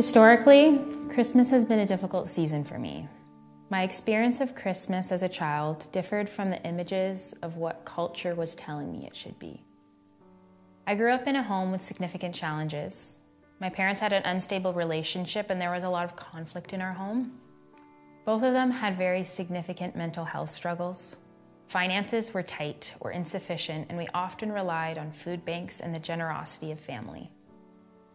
Historically, Christmas has been a difficult season for me. My experience of Christmas as a child differed from the images of what culture was telling me it should be. I grew up in a home with significant challenges. My parents had an unstable relationship, and there was a lot of conflict in our home. Both of them had very significant mental health struggles. Finances were tight or insufficient, and we often relied on food banks and the generosity of family.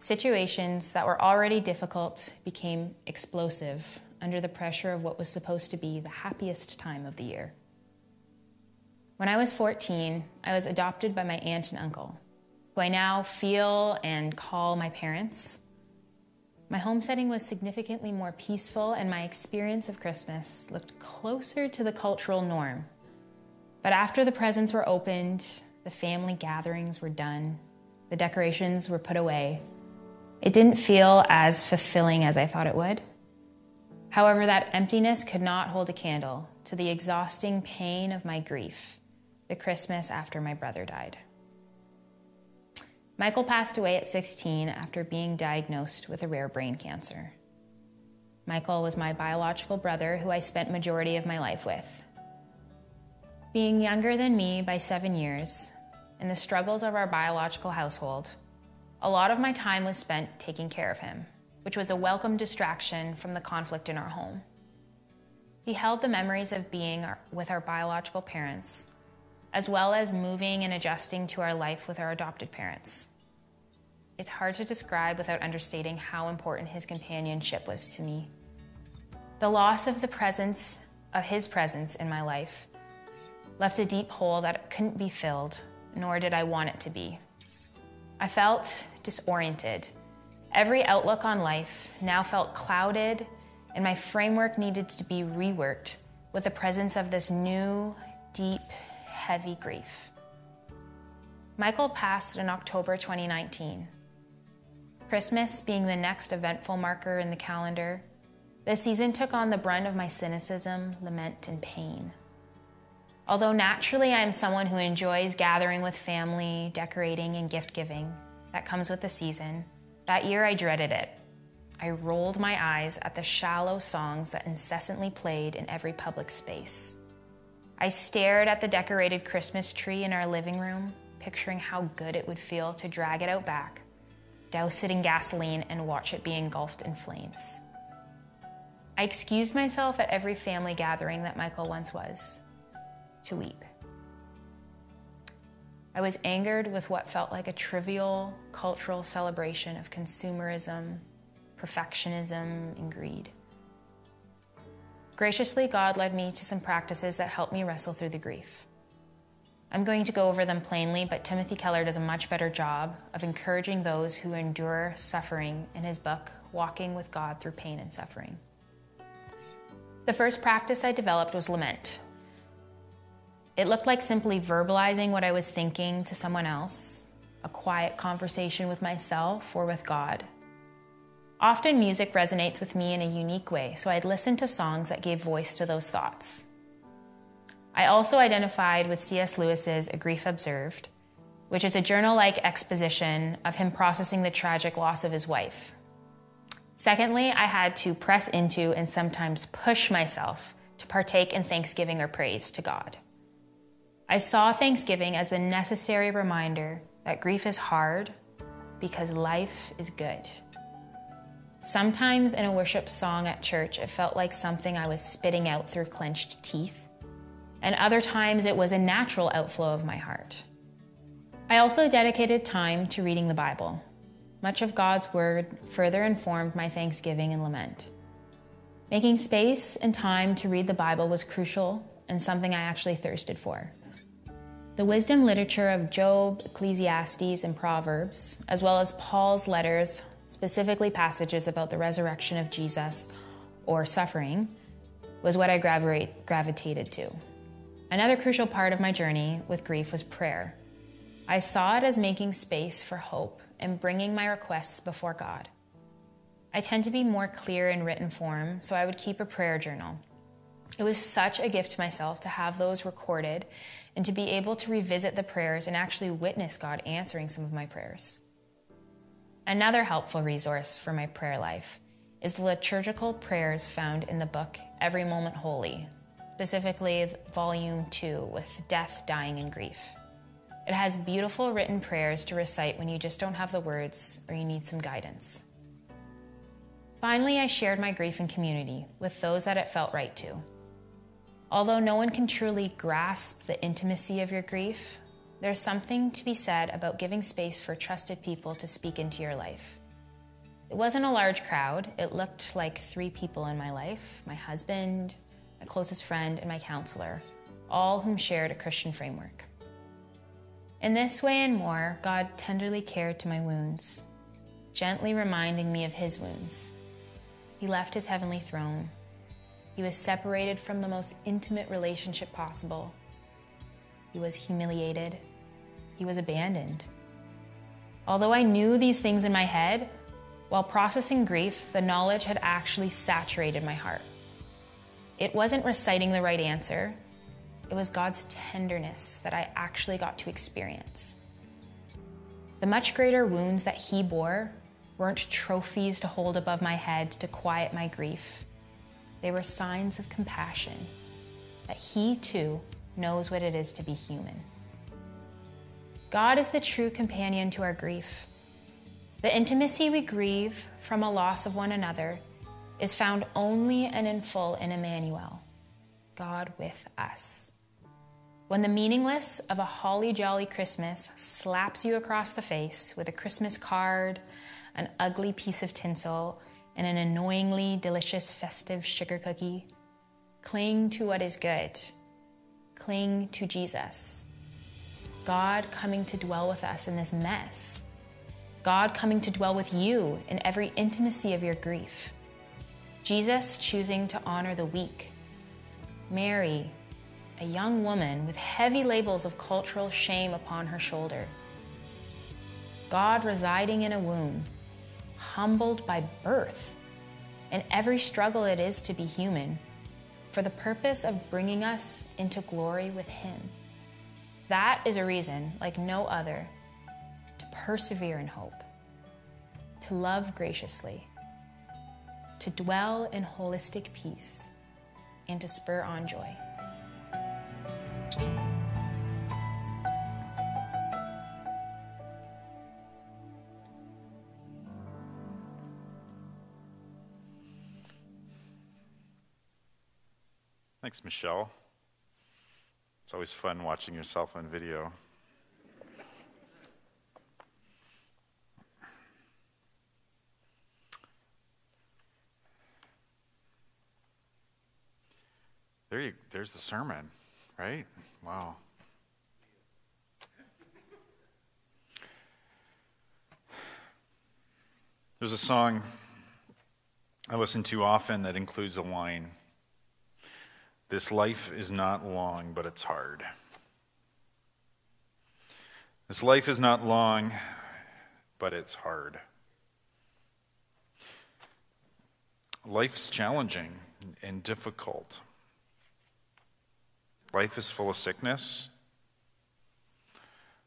Situations that were already difficult became explosive under the pressure of what was supposed to be the happiest time of the year. When I was 14, I was adopted by my aunt and uncle, who I now feel and call my parents. My home setting was significantly more peaceful, and my experience of Christmas looked closer to the cultural norm. But after the presents were opened, the family gatherings were done, the decorations were put away, it didn't feel as fulfilling as I thought it would. However, that emptiness could not hold a candle to the exhausting pain of my grief the Christmas after my brother died. Michael passed away at 16 after being diagnosed with a rare brain cancer. Michael was my biological brother who I spent majority of my life with. Being younger than me by 7 years and the struggles of our biological household, a lot of my time was spent taking care of him, which was a welcome distraction from the conflict in our home. He held the memories of being with our biological parents as well as moving and adjusting to our life with our adopted parents. It's hard to describe without understating how important his companionship was to me. The loss of the presence of his presence in my life left a deep hole that couldn't be filled, nor did I want it to be. I felt disoriented. Every outlook on life now felt clouded, and my framework needed to be reworked with the presence of this new, deep, heavy grief. Michael passed in October 2019. Christmas being the next eventful marker in the calendar, the season took on the brunt of my cynicism, lament, and pain. Although naturally I am someone who enjoys gathering with family, decorating, and gift giving that comes with the season, that year I dreaded it. I rolled my eyes at the shallow songs that incessantly played in every public space. I stared at the decorated Christmas tree in our living room, picturing how good it would feel to drag it out back, douse it in gasoline, and watch it be engulfed in flames. I excused myself at every family gathering that Michael once was to weep. I was angered with what felt like a trivial cultural celebration of consumerism, perfectionism, and greed. Graciously, God led me to some practices that helped me wrestle through the grief. I'm going to go over them plainly, but Timothy Keller does a much better job of encouraging those who endure suffering in his book, Walking with God Through Pain and Suffering. The first practice I developed was lament. It looked like simply verbalizing what I was thinking to someone else, a quiet conversation with myself or with God. Often music resonates with me in a unique way, so I'd listen to songs that gave voice to those thoughts. I also identified with C.S. Lewis's A Grief Observed, which is a journal like exposition of him processing the tragic loss of his wife. Secondly, I had to press into and sometimes push myself to partake in thanksgiving or praise to God. I saw Thanksgiving as a necessary reminder that grief is hard because life is good. Sometimes in a worship song at church, it felt like something I was spitting out through clenched teeth, and other times it was a natural outflow of my heart. I also dedicated time to reading the Bible. Much of God's Word further informed my thanksgiving and lament. Making space and time to read the Bible was crucial and something I actually thirsted for. The wisdom literature of Job, Ecclesiastes, and Proverbs, as well as Paul's letters, specifically passages about the resurrection of Jesus or suffering, was what I gravitated to. Another crucial part of my journey with grief was prayer. I saw it as making space for hope and bringing my requests before God. I tend to be more clear in written form, so I would keep a prayer journal. It was such a gift to myself to have those recorded and to be able to revisit the prayers and actually witness God answering some of my prayers. Another helpful resource for my prayer life is the liturgical prayers found in the book Every Moment Holy, specifically volume 2 with Death, Dying, and Grief. It has beautiful written prayers to recite when you just don't have the words or you need some guidance. Finally, I shared my grief in community with those that it felt right to. Although no one can truly grasp the intimacy of your grief, there's something to be said about giving space for trusted people to speak into your life. It wasn't a large crowd. It looked like three people in my life my husband, my closest friend, and my counselor, all whom shared a Christian framework. In this way and more, God tenderly cared to my wounds, gently reminding me of His wounds. He left His heavenly throne. He was separated from the most intimate relationship possible. He was humiliated. He was abandoned. Although I knew these things in my head, while processing grief, the knowledge had actually saturated my heart. It wasn't reciting the right answer, it was God's tenderness that I actually got to experience. The much greater wounds that He bore weren't trophies to hold above my head to quiet my grief. They were signs of compassion, that He too knows what it is to be human. God is the true companion to our grief. The intimacy we grieve from a loss of one another is found only and in full in Emmanuel, God with us. When the meaningless of a holly jolly Christmas slaps you across the face with a Christmas card, an ugly piece of tinsel, and an annoyingly delicious festive sugar cookie, cling to what is good. Cling to Jesus. God coming to dwell with us in this mess. God coming to dwell with you in every intimacy of your grief. Jesus choosing to honor the weak. Mary a young woman with heavy labels of cultural shame upon her shoulder. God residing in a womb, humbled by birth, and every struggle it is to be human, for the purpose of bringing us into glory with Him. That is a reason, like no other, to persevere in hope, to love graciously, to dwell in holistic peace, and to spur on joy. Thanks, Michelle. It's always fun watching yourself on video. There you, there's the sermon, right? Wow. There's a song I listen to often that includes a line this life is not long, but it's hard. This life is not long, but it's hard. Life's challenging and difficult. Life is full of sickness.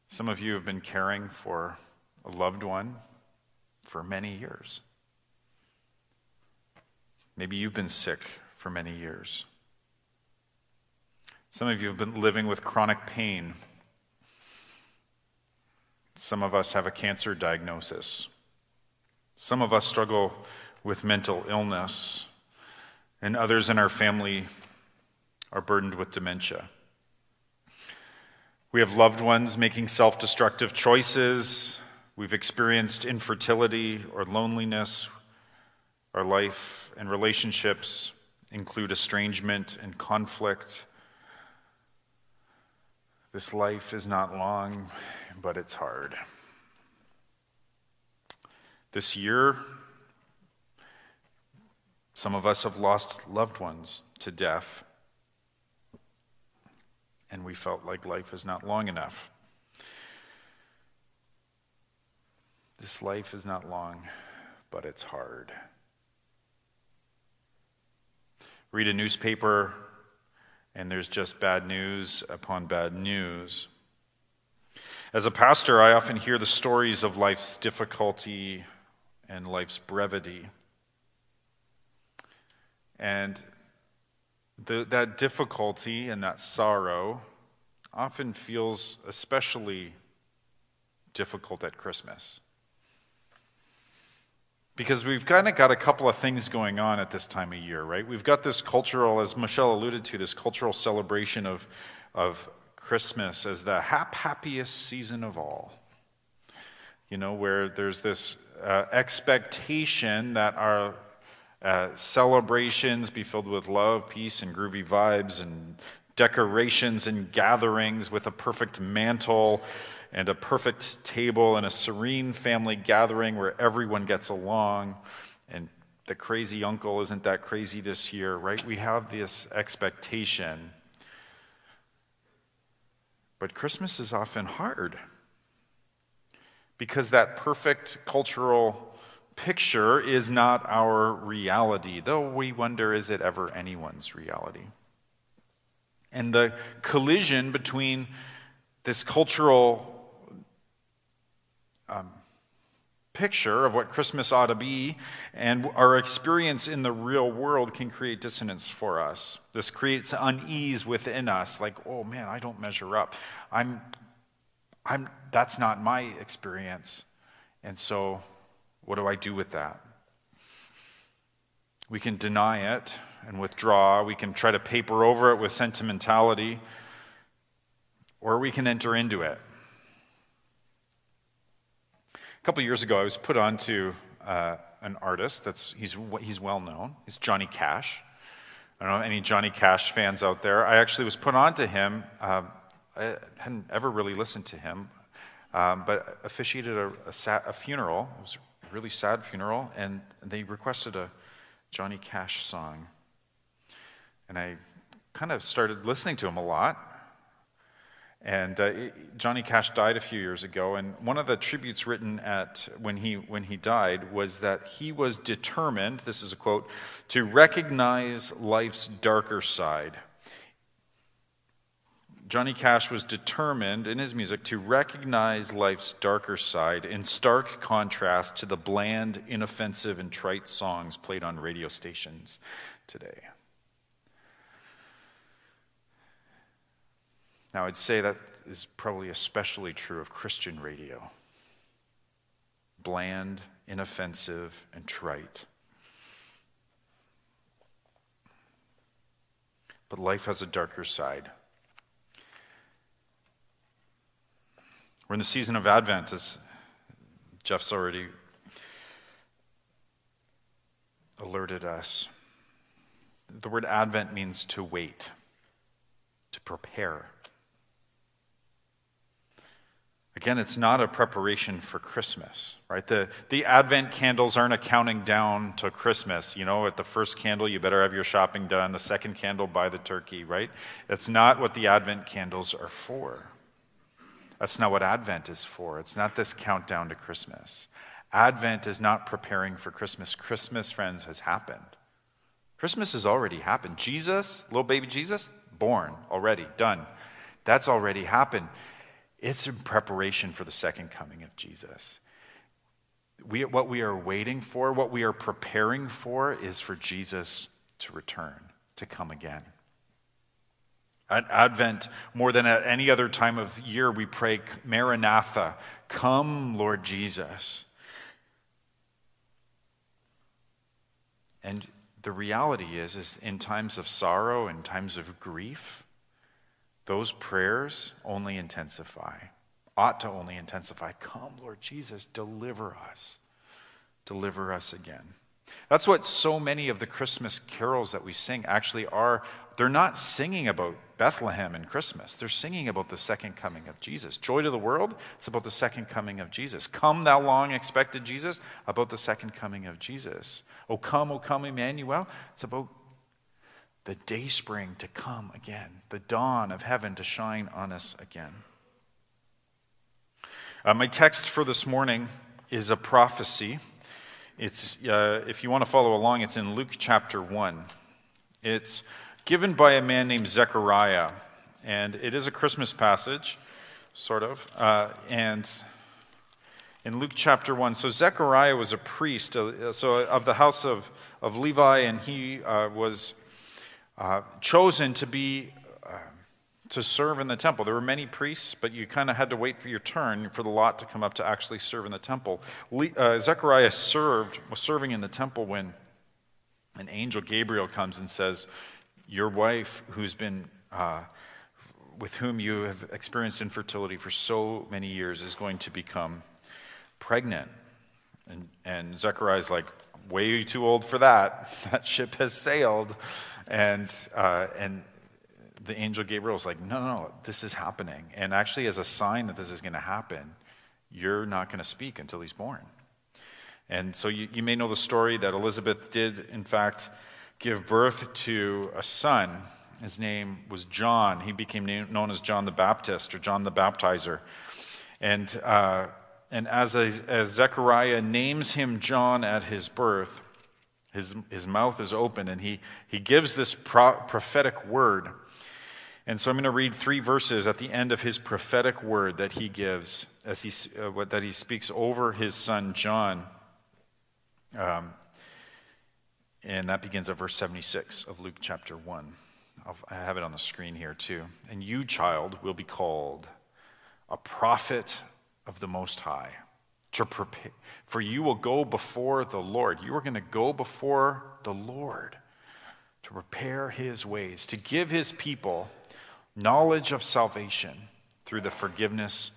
Some of you have been caring for a loved one for many years. Maybe you've been sick for many years. Some of you have been living with chronic pain. Some of us have a cancer diagnosis. Some of us struggle with mental illness. And others in our family are burdened with dementia. We have loved ones making self destructive choices. We've experienced infertility or loneliness. Our life and relationships include estrangement and conflict. This life is not long, but it's hard. This year, some of us have lost loved ones to death, and we felt like life is not long enough. This life is not long, but it's hard. Read a newspaper and there's just bad news upon bad news. As a pastor, I often hear the stories of life's difficulty and life's brevity. And the, that difficulty and that sorrow often feels especially difficult at Christmas. Because we've kind of got a couple of things going on at this time of year, right? We've got this cultural, as Michelle alluded to, this cultural celebration of, of Christmas as the hap happiest season of all. You know, where there's this uh, expectation that our uh, celebrations be filled with love, peace, and groovy vibes, and decorations and gatherings with a perfect mantle and a perfect table and a serene family gathering where everyone gets along and the crazy uncle isn't that crazy this year, right? We have this expectation. But Christmas is often hard because that perfect cultural picture is not our reality, though we wonder is it ever anyone's reality? And the collision between this cultural um, picture of what Christmas ought to be and our experience in the real world can create dissonance for us. This creates unease within us, like, oh man, I don't measure up. I'm, I'm, that's not my experience. And so, what do I do with that? We can deny it and withdraw. We can try to paper over it with sentimentality, or we can enter into it couple years ago, I was put on to uh, an artist that's he's he's well known. He's Johnny Cash. I don't know any Johnny Cash fans out there. I actually was put on to him. Um, I hadn't ever really listened to him, um, but officiated a, a, a, funeral. It was a really sad funeral, and they requested a Johnny Cash song. And I kind of started listening to him a lot. And uh, Johnny Cash died a few years ago, and one of the tributes written at when he when he died was that he was determined. This is a quote to recognize life's darker side. Johnny Cash was determined in his music to recognize life's darker side in stark contrast to the bland, inoffensive, and trite songs played on radio stations today. Now, I'd say that is probably especially true of Christian radio bland, inoffensive, and trite. But life has a darker side. We're in the season of Advent, as Jeff's already alerted us. The word Advent means to wait, to prepare. Again, it's not a preparation for Christmas, right? The, the Advent candles aren't a counting down to Christmas. You know, at the first candle, you better have your shopping done. The second candle, buy the turkey, right? That's not what the Advent candles are for. That's not what Advent is for. It's not this countdown to Christmas. Advent is not preparing for Christmas. Christmas, friends, has happened. Christmas has already happened. Jesus, little baby Jesus, born already, done. That's already happened. It's in preparation for the second coming of Jesus. We, what we are waiting for, what we are preparing for, is for Jesus to return, to come again. At Advent, more than at any other time of year, we pray, Maranatha, come, Lord Jesus. And the reality is, is in times of sorrow, in times of grief, those prayers only intensify, ought to only intensify. Come, Lord Jesus, deliver us. Deliver us again. That's what so many of the Christmas carols that we sing actually are. They're not singing about Bethlehem and Christmas. They're singing about the second coming of Jesus. Joy to the world, it's about the second coming of Jesus. Come, thou long expected Jesus, about the second coming of Jesus. O come, O come, Emmanuel, it's about the day spring to come again, the dawn of heaven to shine on us again. Uh, my text for this morning is a prophecy. It's, uh, if you want to follow along, it's in Luke chapter 1. It's given by a man named Zechariah, and it is a Christmas passage. sort of. Uh, and in Luke chapter 1, so Zechariah was a priest, uh, so of the house of, of Levi, and he uh, was uh, chosen to be to serve in the temple. There were many priests, but you kind of had to wait for your turn for the lot to come up to actually serve in the temple. Uh, Zechariah served, was serving in the temple when an angel Gabriel comes and says, Your wife, who's been, uh, with whom you have experienced infertility for so many years, is going to become pregnant. And, and Zechariah's like, Way too old for that. That ship has sailed. And, uh, and the angel Gabriel is like, no, no, no, this is happening. And actually, as a sign that this is going to happen, you're not going to speak until he's born. And so you, you may know the story that Elizabeth did, in fact, give birth to a son. His name was John. He became known as John the Baptist or John the Baptizer. And, uh, and as, as Zechariah names him John at his birth, his, his mouth is open and he, he gives this pro- prophetic word and so I'm going to read three verses at the end of his prophetic word that he gives, as he, uh, that he speaks over his son John. Um, and that begins at verse 76 of Luke chapter 1. I'll, I have it on the screen here too. And you, child, will be called a prophet of the Most High. To prepare, for you will go before the Lord. You are going to go before the Lord to prepare his ways, to give his people knowledge of salvation through the forgiveness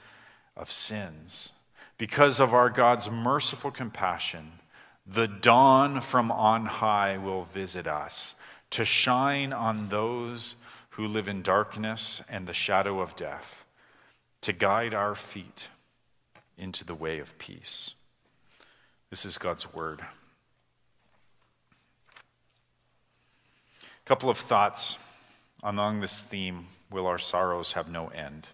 of sins. Because of our God's merciful compassion, the dawn from on high will visit us to shine on those who live in darkness and the shadow of death, to guide our feet into the way of peace. This is God's word. A couple of thoughts among this theme will our sorrows have no end.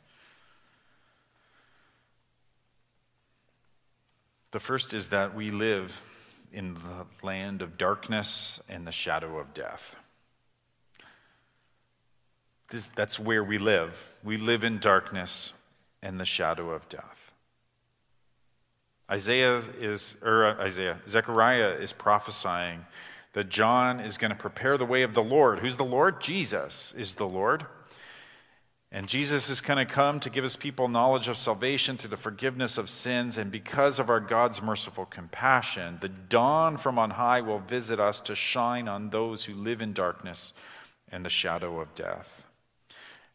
The first is that we live in the land of darkness and the shadow of death. This, that's where we live. We live in darkness and the shadow of death. Isaiah is, or uh, Isaiah, Zechariah is prophesying that John is going to prepare the way of the Lord. Who's the Lord? Jesus is the Lord. And Jesus is going to come to give his people knowledge of salvation through the forgiveness of sins. And because of our God's merciful compassion, the dawn from on high will visit us to shine on those who live in darkness and the shadow of death.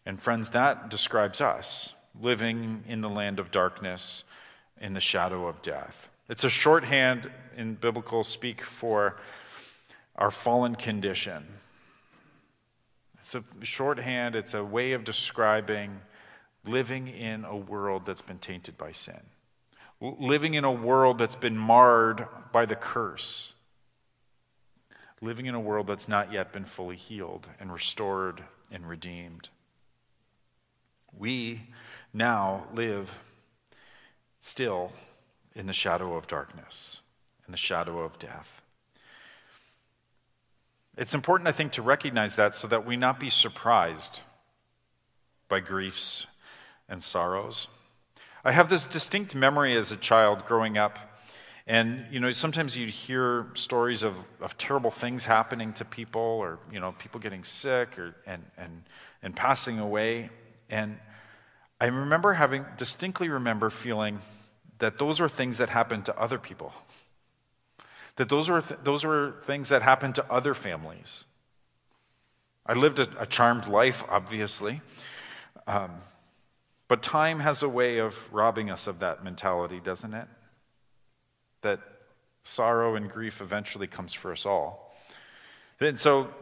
And friends, that describes us living in the land of darkness in the shadow of death. It's a shorthand in biblical speak for our fallen condition. It's a shorthand, it's a way of describing living in a world that's been tainted by sin, living in a world that's been marred by the curse, living in a world that's not yet been fully healed and restored and redeemed. We now live still in the shadow of darkness, in the shadow of death. It's important, I think, to recognize that so that we not be surprised by griefs and sorrows. I have this distinct memory as a child growing up. And, you know, sometimes you'd hear stories of, of terrible things happening to people or, you know, people getting sick or, and, and, and passing away. And I remember having, distinctly remember feeling that those were things that happened to other people. That those were, th- those were things that happened to other families. I lived a, a charmed life, obviously. Um, but time has a way of robbing us of that mentality, doesn't it? That sorrow and grief eventually comes for us all. And so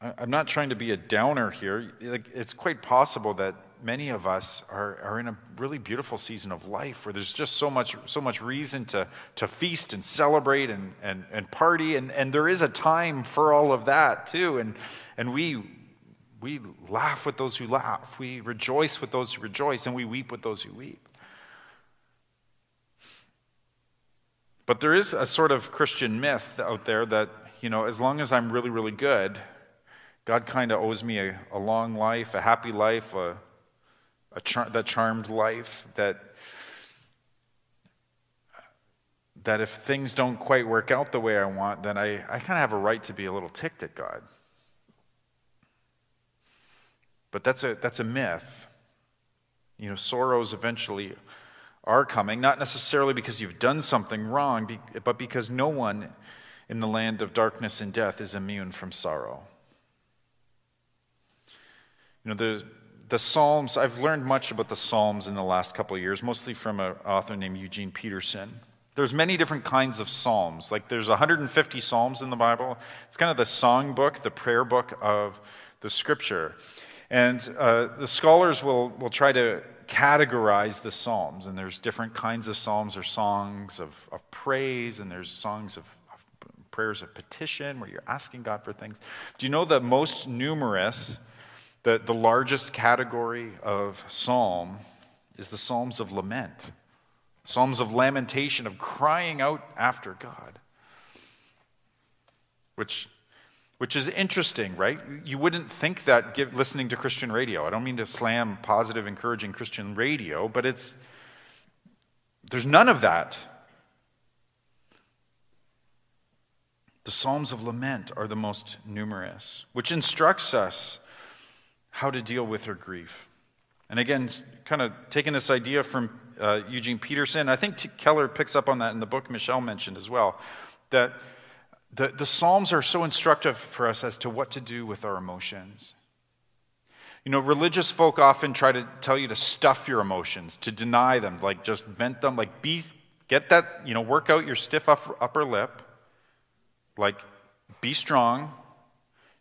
I'm not trying to be a downer here. It's quite possible that many of us are, are in a really beautiful season of life where there's just so much, so much reason to, to feast and celebrate and, and, and party. And, and there is a time for all of that too. And, and we, we laugh with those who laugh, we rejoice with those who rejoice, and we weep with those who weep. But there is a sort of Christian myth out there that, you know, as long as I'm really, really good, God kind of owes me a, a, long life, a happy life, a, a char- that charmed life, that that if things don't quite work out the way I want, then I, I kind of have a right to be a little ticked at God. But that's a, that's a myth. You know, sorrows eventually are coming, not necessarily because you've done something wrong, but because no one in the land of darkness and death is immune from sorrow. You know, the, the Psalms, I've learned much about the Psalms in the last couple of years, mostly from an author named Eugene Peterson. There's many different kinds of Psalms. Like there's 150 Psalms in the Bible. It's kind of the song book, the prayer book of the Scripture. And uh, the scholars will, will try to categorize the Psalms. And there's different kinds of Psalms. There's songs of, of praise, and there's songs of, of prayers of petition where you're asking God for things. Do you know the most numerous, the, the largest category of Psalm is the Psalms of lament? Psalms of lamentation, of crying out after God. Which which is interesting, right? You wouldn't think that give, listening to Christian radio. I don't mean to slam positive, encouraging Christian radio, but it's there's none of that. The Psalms of Lament are the most numerous, which instructs us how to deal with her grief. And again, kind of taking this idea from uh, Eugene Peterson, I think T- Keller picks up on that in the book Michelle mentioned as well, that the, the Psalms are so instructive for us as to what to do with our emotions. You know, religious folk often try to tell you to stuff your emotions, to deny them, like just vent them, like be, get that, you know, work out your stiff upper lip, like be strong.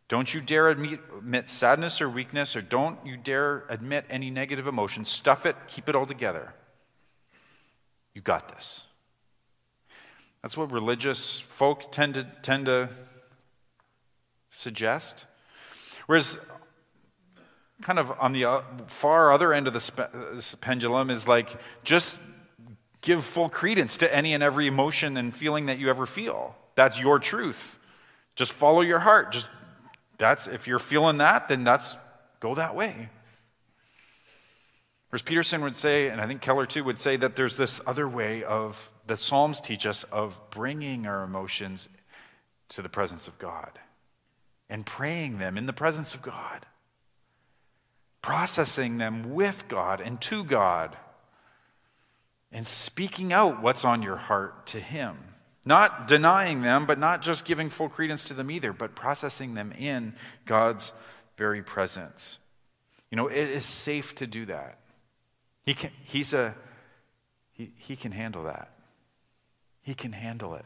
Don't you dare admit, admit sadness or weakness, or don't you dare admit any negative emotion. Stuff it, keep it all together. You got this. That's what religious folk tend to, tend to suggest. Whereas, kind of on the uh, far other end of the spe- pendulum is like just give full credence to any and every emotion and feeling that you ever feel. That's your truth. Just follow your heart. Just that's if you're feeling that, then that's go that way. Whereas Peterson would say, and I think Keller too would say that there's this other way of the Psalms teach us of bringing our emotions to the presence of God and praying them in the presence of God, processing them with God and to God, and speaking out what's on your heart to Him. Not denying them, but not just giving full credence to them either, but processing them in God's very presence. You know, it is safe to do that. He can, he's a, he, he can handle that. He can handle it.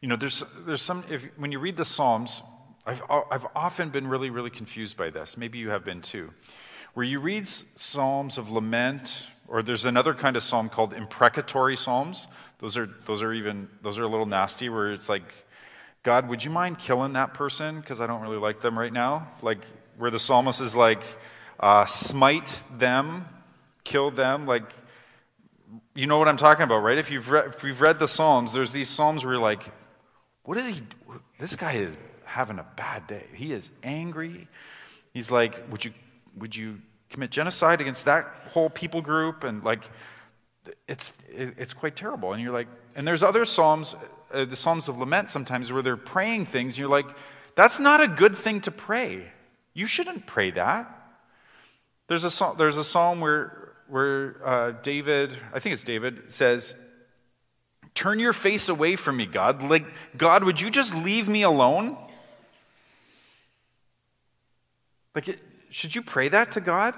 You know, there's, there's some, if, when you read the Psalms, I've, I've often been really, really confused by this. Maybe you have been too. Where you read Psalms of lament, or there's another kind of psalm called imprecatory psalms. Those are, those are even, those are a little nasty where it's like, God, would you mind killing that person? Because I don't really like them right now. Like, where the psalmist is like, uh, smite them, kill them, like, you know what I'm talking about, right? If you've, read, if you've read the Psalms, there's these Psalms where you're like, what is he? This guy is having a bad day. He is angry. He's like, would you, would you commit genocide against that whole people group? And like, it's, it's quite terrible. And you're like, and there's other Psalms, uh, the Psalms of Lament sometimes, where they're praying things. And you're like, that's not a good thing to pray. You shouldn't pray that. There's a, there's a psalm where where uh, David, I think it's David, says, Turn your face away from me, God. Like, God, would you just leave me alone? Like, it, should you pray that to God?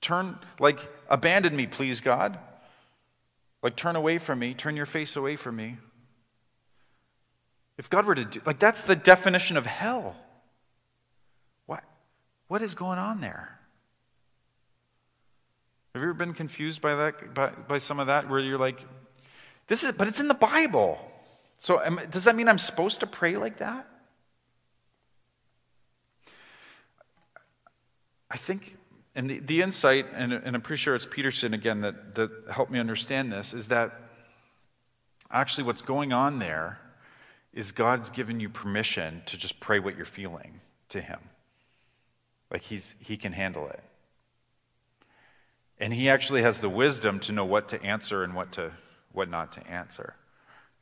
Turn, like, abandon me, please, God. Like, turn away from me, turn your face away from me. If God were to do, like, that's the definition of hell. What, what is going on there? Have you ever been confused by that, by, by some of that, where you're like, this is, but it's in the Bible. So am, does that mean I'm supposed to pray like that? I think, and the, the insight, and, and I'm pretty sure it's Peterson again that, that helped me understand this, is that actually what's going on there is God's given you permission to just pray what you're feeling to Him. Like he's, he can handle it. And he actually has the wisdom to know what to answer and what, to, what not to answer.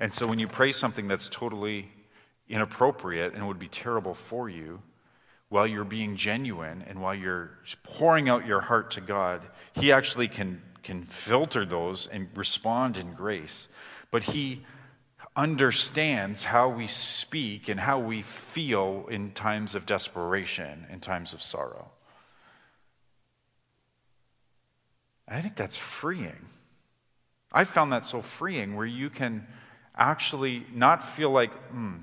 And so when you pray something that's totally inappropriate and would be terrible for you, while you're being genuine and while you're pouring out your heart to God, He actually can, can filter those and respond in grace. But He understands how we speak and how we feel in times of desperation, in times of sorrow. I think that's freeing. I found that so freeing where you can actually not feel like, hmm,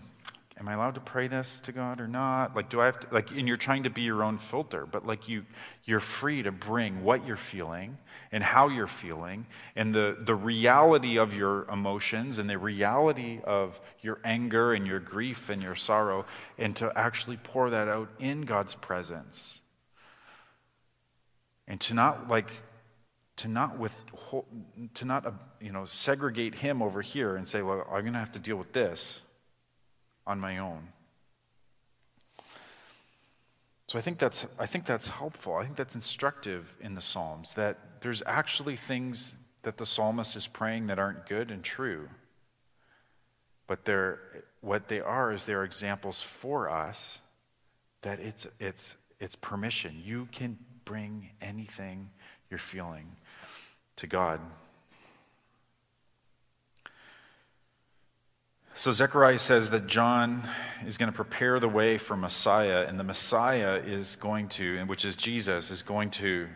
am I allowed to pray this to God or not? Like, do I have to, like, and you're trying to be your own filter, but like you, you're free to bring what you're feeling and how you're feeling and the, the reality of your emotions and the reality of your anger and your grief and your sorrow and to actually pour that out in God's presence. And to not like, to not with to not uh, you know segregate him over here and say well i'm going to have to deal with this on my own. So I think that's I think that's helpful. I think that's instructive in the Psalms that there's actually things that the psalmist is praying that aren't good and true. But they're what they are is they're examples for us that it's it's it's permission. You can bring anything you're feeling to God. So Zechariah says that John is going to prepare the way for Messiah, and the Messiah is going to, which is Jesus, is going to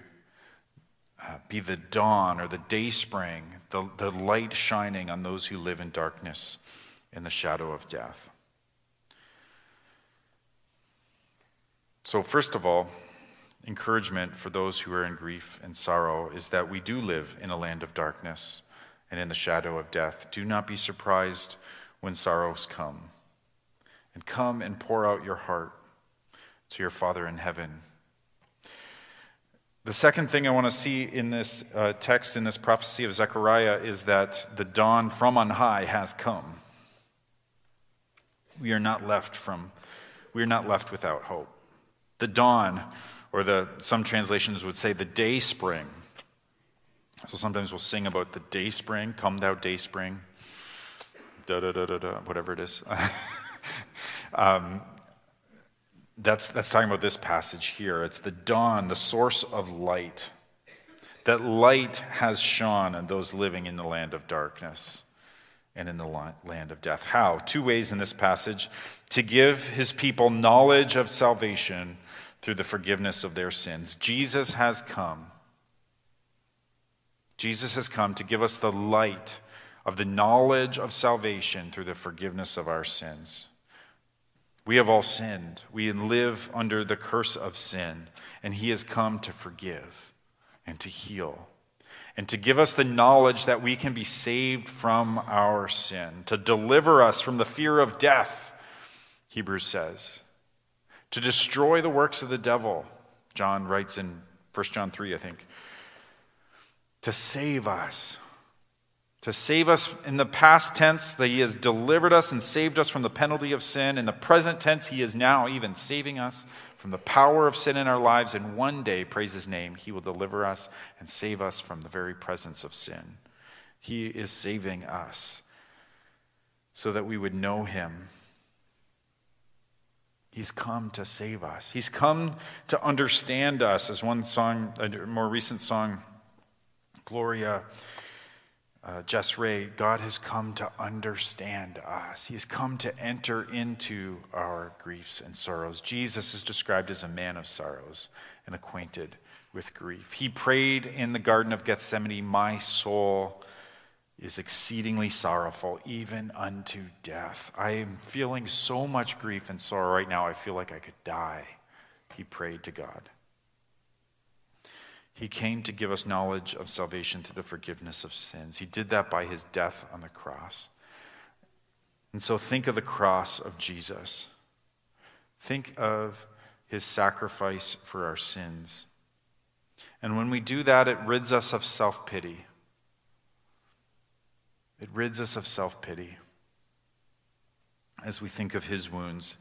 uh, be the dawn or the day spring, the, the light shining on those who live in darkness in the shadow of death. So, first of all, encouragement for those who are in grief and sorrow is that we do live in a land of darkness and in the shadow of death. Do not be surprised when sorrows come. And come and pour out your heart to your Father in heaven. The second thing I want to see in this uh, text, in this prophecy of Zechariah, is that the dawn from on high has come. We are not left from, we are not left without hope. The dawn, or the some translations would say the day spring. So sometimes we'll sing about the day spring, come thou day spring da da da da da, whatever it is. um, that's, that's talking about this passage here. It's the dawn, the source of light. That light has shone on those living in the land of darkness and in the land of death. How? Two ways in this passage to give his people knowledge of salvation through the forgiveness of their sins. Jesus has come. Jesus has come to give us the light of the knowledge of salvation through the forgiveness of our sins. We have all sinned. We live under the curse of sin, and He has come to forgive and to heal and to give us the knowledge that we can be saved from our sin, to deliver us from the fear of death, Hebrews says, to destroy the works of the devil, John writes in 1 John 3, I think, to save us to save us in the past tense, that He has delivered us and saved us from the penalty of sin. In the present tense, He is now even saving us from the power of sin in our lives. And one day, praise His name, He will deliver us and save us from the very presence of sin. He is saving us so that we would know Him. He's come to save us. He's come to understand us, as one song, a more recent song, Gloria uh, Jess Ray, God has come to understand us. He has come to enter into our griefs and sorrows. Jesus is described as a man of sorrows and acquainted with grief. He prayed in the Garden of Gethsemane, My soul is exceedingly sorrowful, even unto death. I am feeling so much grief and sorrow right now, I feel like I could die. He prayed to God. He came to give us knowledge of salvation through the forgiveness of sins. He did that by his death on the cross. And so think of the cross of Jesus. Think of his sacrifice for our sins. And when we do that, it rids us of self pity. It rids us of self pity as we think of his wounds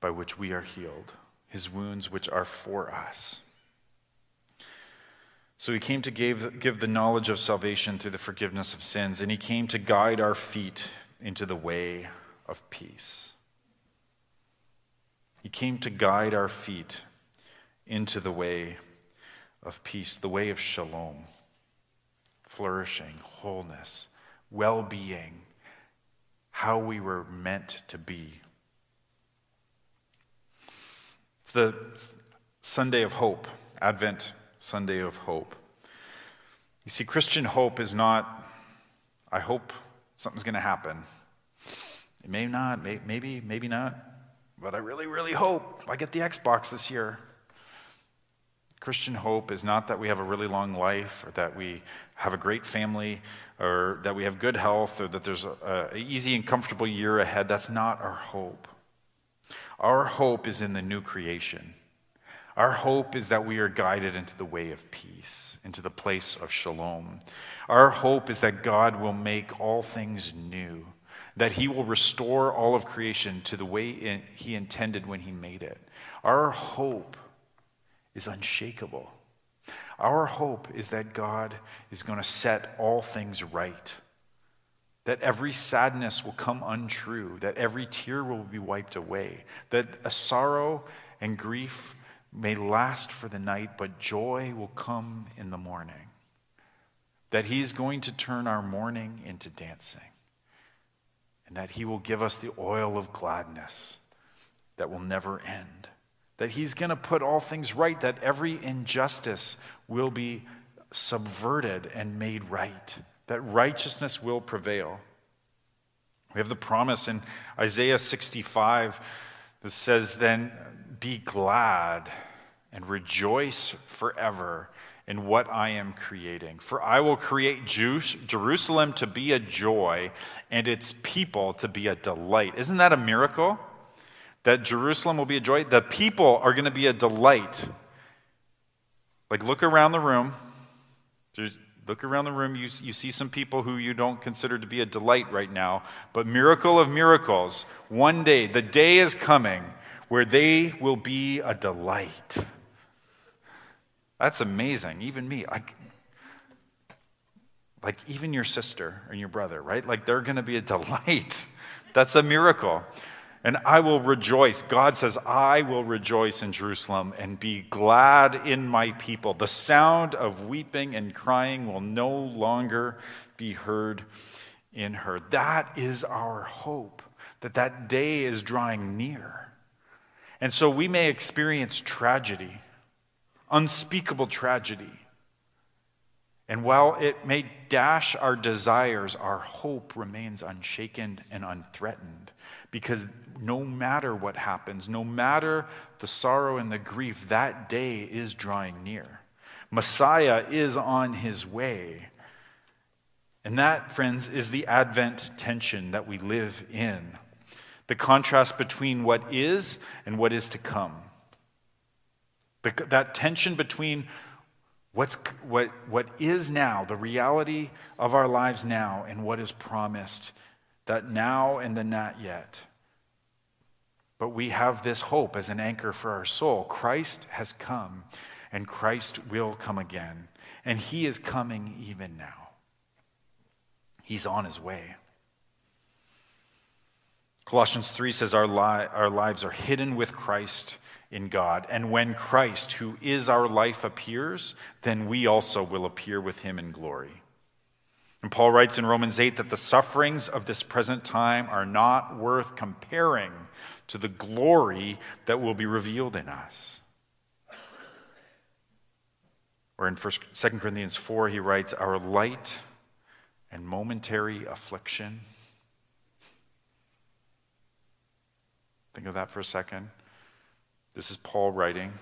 by which we are healed his wounds which are for us. So he came to give, give the knowledge of salvation through the forgiveness of sins, and he came to guide our feet into the way of peace. He came to guide our feet into the way of peace, the way of shalom, flourishing, wholeness, well being, how we were meant to be. It's the Sunday of hope, Advent Sunday of hope. You see, Christian hope is not, I hope something's going to happen. It may not, may, maybe, maybe not, but I really, really hope I get the Xbox this year. Christian hope is not that we have a really long life or that we have a great family or that we have good health or that there's an easy and comfortable year ahead. That's not our hope. Our hope is in the new creation. Our hope is that we are guided into the way of peace, into the place of shalom. Our hope is that God will make all things new, that He will restore all of creation to the way in, He intended when He made it. Our hope is unshakable. Our hope is that God is going to set all things right, that every sadness will come untrue, that every tear will be wiped away, that a sorrow and grief may last for the night, but joy will come in the morning. That He is going to turn our mourning into dancing. And that He will give us the oil of gladness that will never end. That He's going to put all things right, that every injustice will be subverted and made right, that righteousness will prevail. We have the promise in Isaiah 65 that says, Then be glad and rejoice forever in what I am creating. For I will create Jerusalem to be a joy and its people to be a delight. Isn't that a miracle? That Jerusalem will be a joy? The people are going to be a delight. Like, look around the room. There's, look around the room. You, you see some people who you don't consider to be a delight right now. But, miracle of miracles, one day, the day is coming where they will be a delight. That's amazing. Even me. I, like, even your sister and your brother, right? Like, they're going to be a delight. That's a miracle. And I will rejoice. God says, I will rejoice in Jerusalem and be glad in my people. The sound of weeping and crying will no longer be heard in her. That is our hope, that that day is drawing near. And so we may experience tragedy, unspeakable tragedy. And while it may dash our desires, our hope remains unshaken and unthreatened. Because no matter what happens, no matter the sorrow and the grief, that day is drawing near. Messiah is on his way. And that, friends, is the Advent tension that we live in the contrast between what is and what is to come. That tension between what's, what, what is now, the reality of our lives now, and what is promised, that now and the not yet. But we have this hope as an anchor for our soul. Christ has come, and Christ will come again. And he is coming even now. He's on his way. Colossians 3 says our, li- our lives are hidden with Christ in God. And when Christ, who is our life, appears, then we also will appear with him in glory. And Paul writes in Romans 8 that the sufferings of this present time are not worth comparing to the glory that will be revealed in us. Or in 1, 2 Corinthians 4, he writes, Our light and momentary affliction Think of that for a second. This is Paul writing.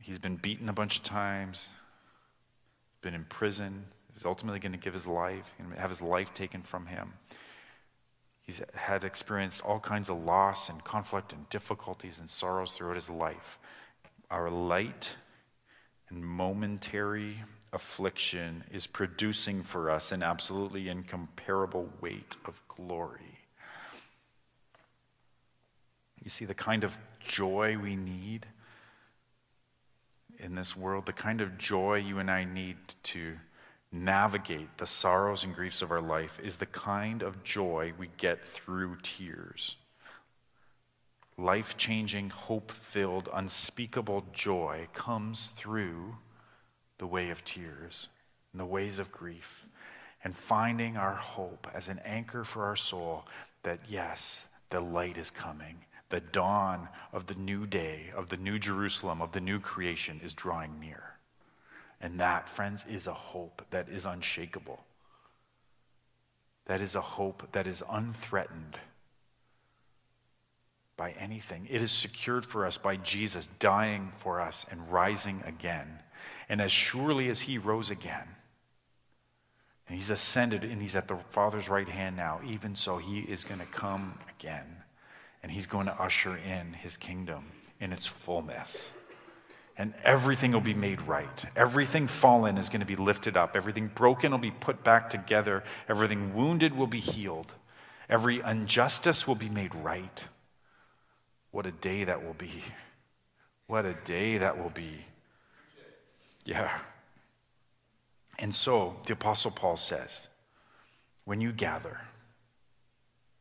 He's been beaten a bunch of times, been in prison. He's ultimately going to give his life, and have his life taken from him. He's had experienced all kinds of loss and conflict and difficulties and sorrows throughout his life. Our light and momentary affliction is producing for us an absolutely incomparable weight of glory. You see, the kind of joy we need in this world, the kind of joy you and I need to navigate the sorrows and griefs of our life, is the kind of joy we get through tears. Life changing, hope filled, unspeakable joy comes through the way of tears and the ways of grief, and finding our hope as an anchor for our soul that, yes, the light is coming. The dawn of the new day, of the new Jerusalem, of the new creation is drawing near. And that, friends, is a hope that is unshakable. That is a hope that is unthreatened by anything. It is secured for us by Jesus dying for us and rising again. And as surely as he rose again, and he's ascended and he's at the Father's right hand now, even so, he is going to come again. And he's going to usher in his kingdom in its fullness. And everything will be made right. Everything fallen is going to be lifted up. Everything broken will be put back together. Everything wounded will be healed. Every injustice will be made right. What a day that will be. What a day that will be. Yeah. And so the Apostle Paul says, when you gather,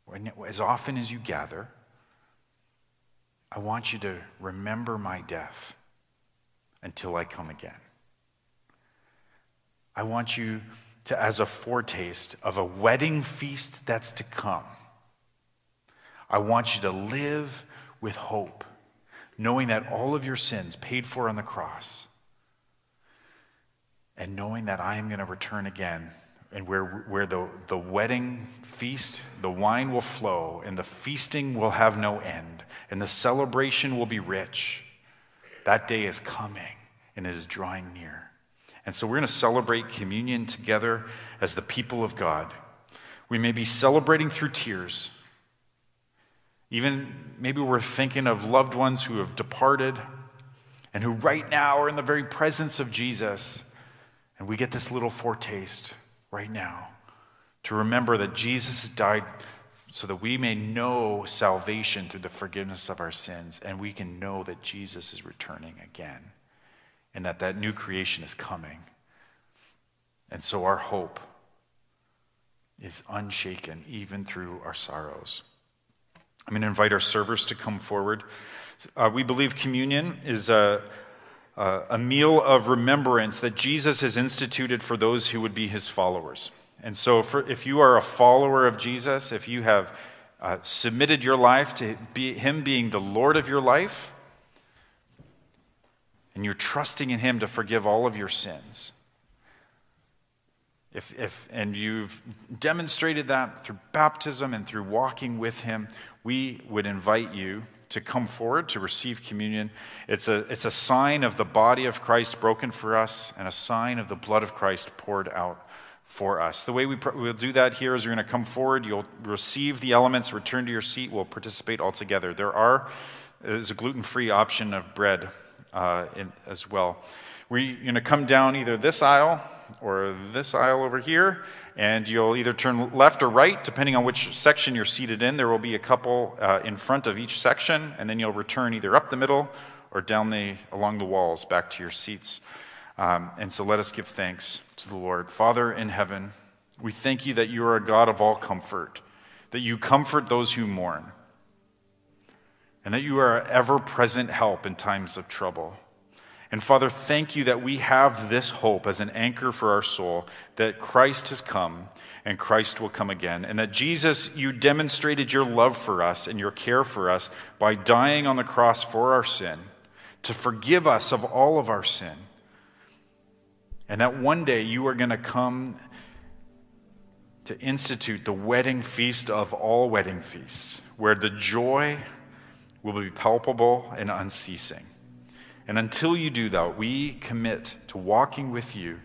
when, as often as you gather, I want you to remember my death until I come again. I want you to, as a foretaste of a wedding feast that's to come, I want you to live with hope, knowing that all of your sins paid for on the cross, and knowing that I am going to return again, and where, where the, the wedding feast, the wine will flow, and the feasting will have no end, and the celebration will be rich. That day is coming, and it is drawing near. And so we're going to celebrate communion together as the people of God. We may be celebrating through tears. Even maybe we're thinking of loved ones who have departed and who right now are in the very presence of Jesus. And we get this little foretaste right now to remember that Jesus died so that we may know salvation through the forgiveness of our sins and we can know that Jesus is returning again and that that new creation is coming. And so our hope is unshaken even through our sorrows. I'm going to invite our servers to come forward. Uh, we believe communion is a, a, a meal of remembrance that Jesus has instituted for those who would be his followers. And so, for, if you are a follower of Jesus, if you have uh, submitted your life to be, him being the Lord of your life, and you're trusting in him to forgive all of your sins, if, if, and you've demonstrated that through baptism and through walking with him, we would invite you to come forward to receive communion. It's a, it's a sign of the body of Christ broken for us and a sign of the blood of Christ poured out for us. The way we pr- we'll do that here is you're going to come forward, you'll receive the elements, return to your seat, we'll participate all together. There are is a gluten free option of bread uh, in, as well. We're going to come down either this aisle or this aisle over here and you'll either turn left or right, depending on which section you're seated in. There will be a couple uh, in front of each section, and then you'll return either up the middle or down the along the walls back to your seats. Um, and so let us give thanks to the Lord. Father in heaven, we thank you that you are a God of all comfort, that you comfort those who mourn, and that you are ever present help in times of trouble. And Father, thank you that we have this hope as an anchor for our soul that Christ has come and Christ will come again. And that Jesus, you demonstrated your love for us and your care for us by dying on the cross for our sin, to forgive us of all of our sin. And that one day you are going to come to institute the wedding feast of all wedding feasts, where the joy will be palpable and unceasing. And until you do that, we commit to walking with you,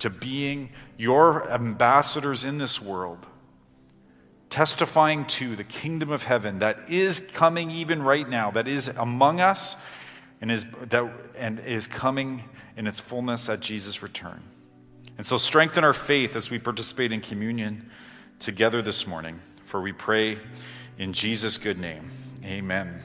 to being your ambassadors in this world, testifying to the kingdom of heaven that is coming even right now, that is among us, and is, that, and is coming in its fullness at Jesus' return. And so strengthen our faith as we participate in communion together this morning, for we pray in Jesus' good name. Amen.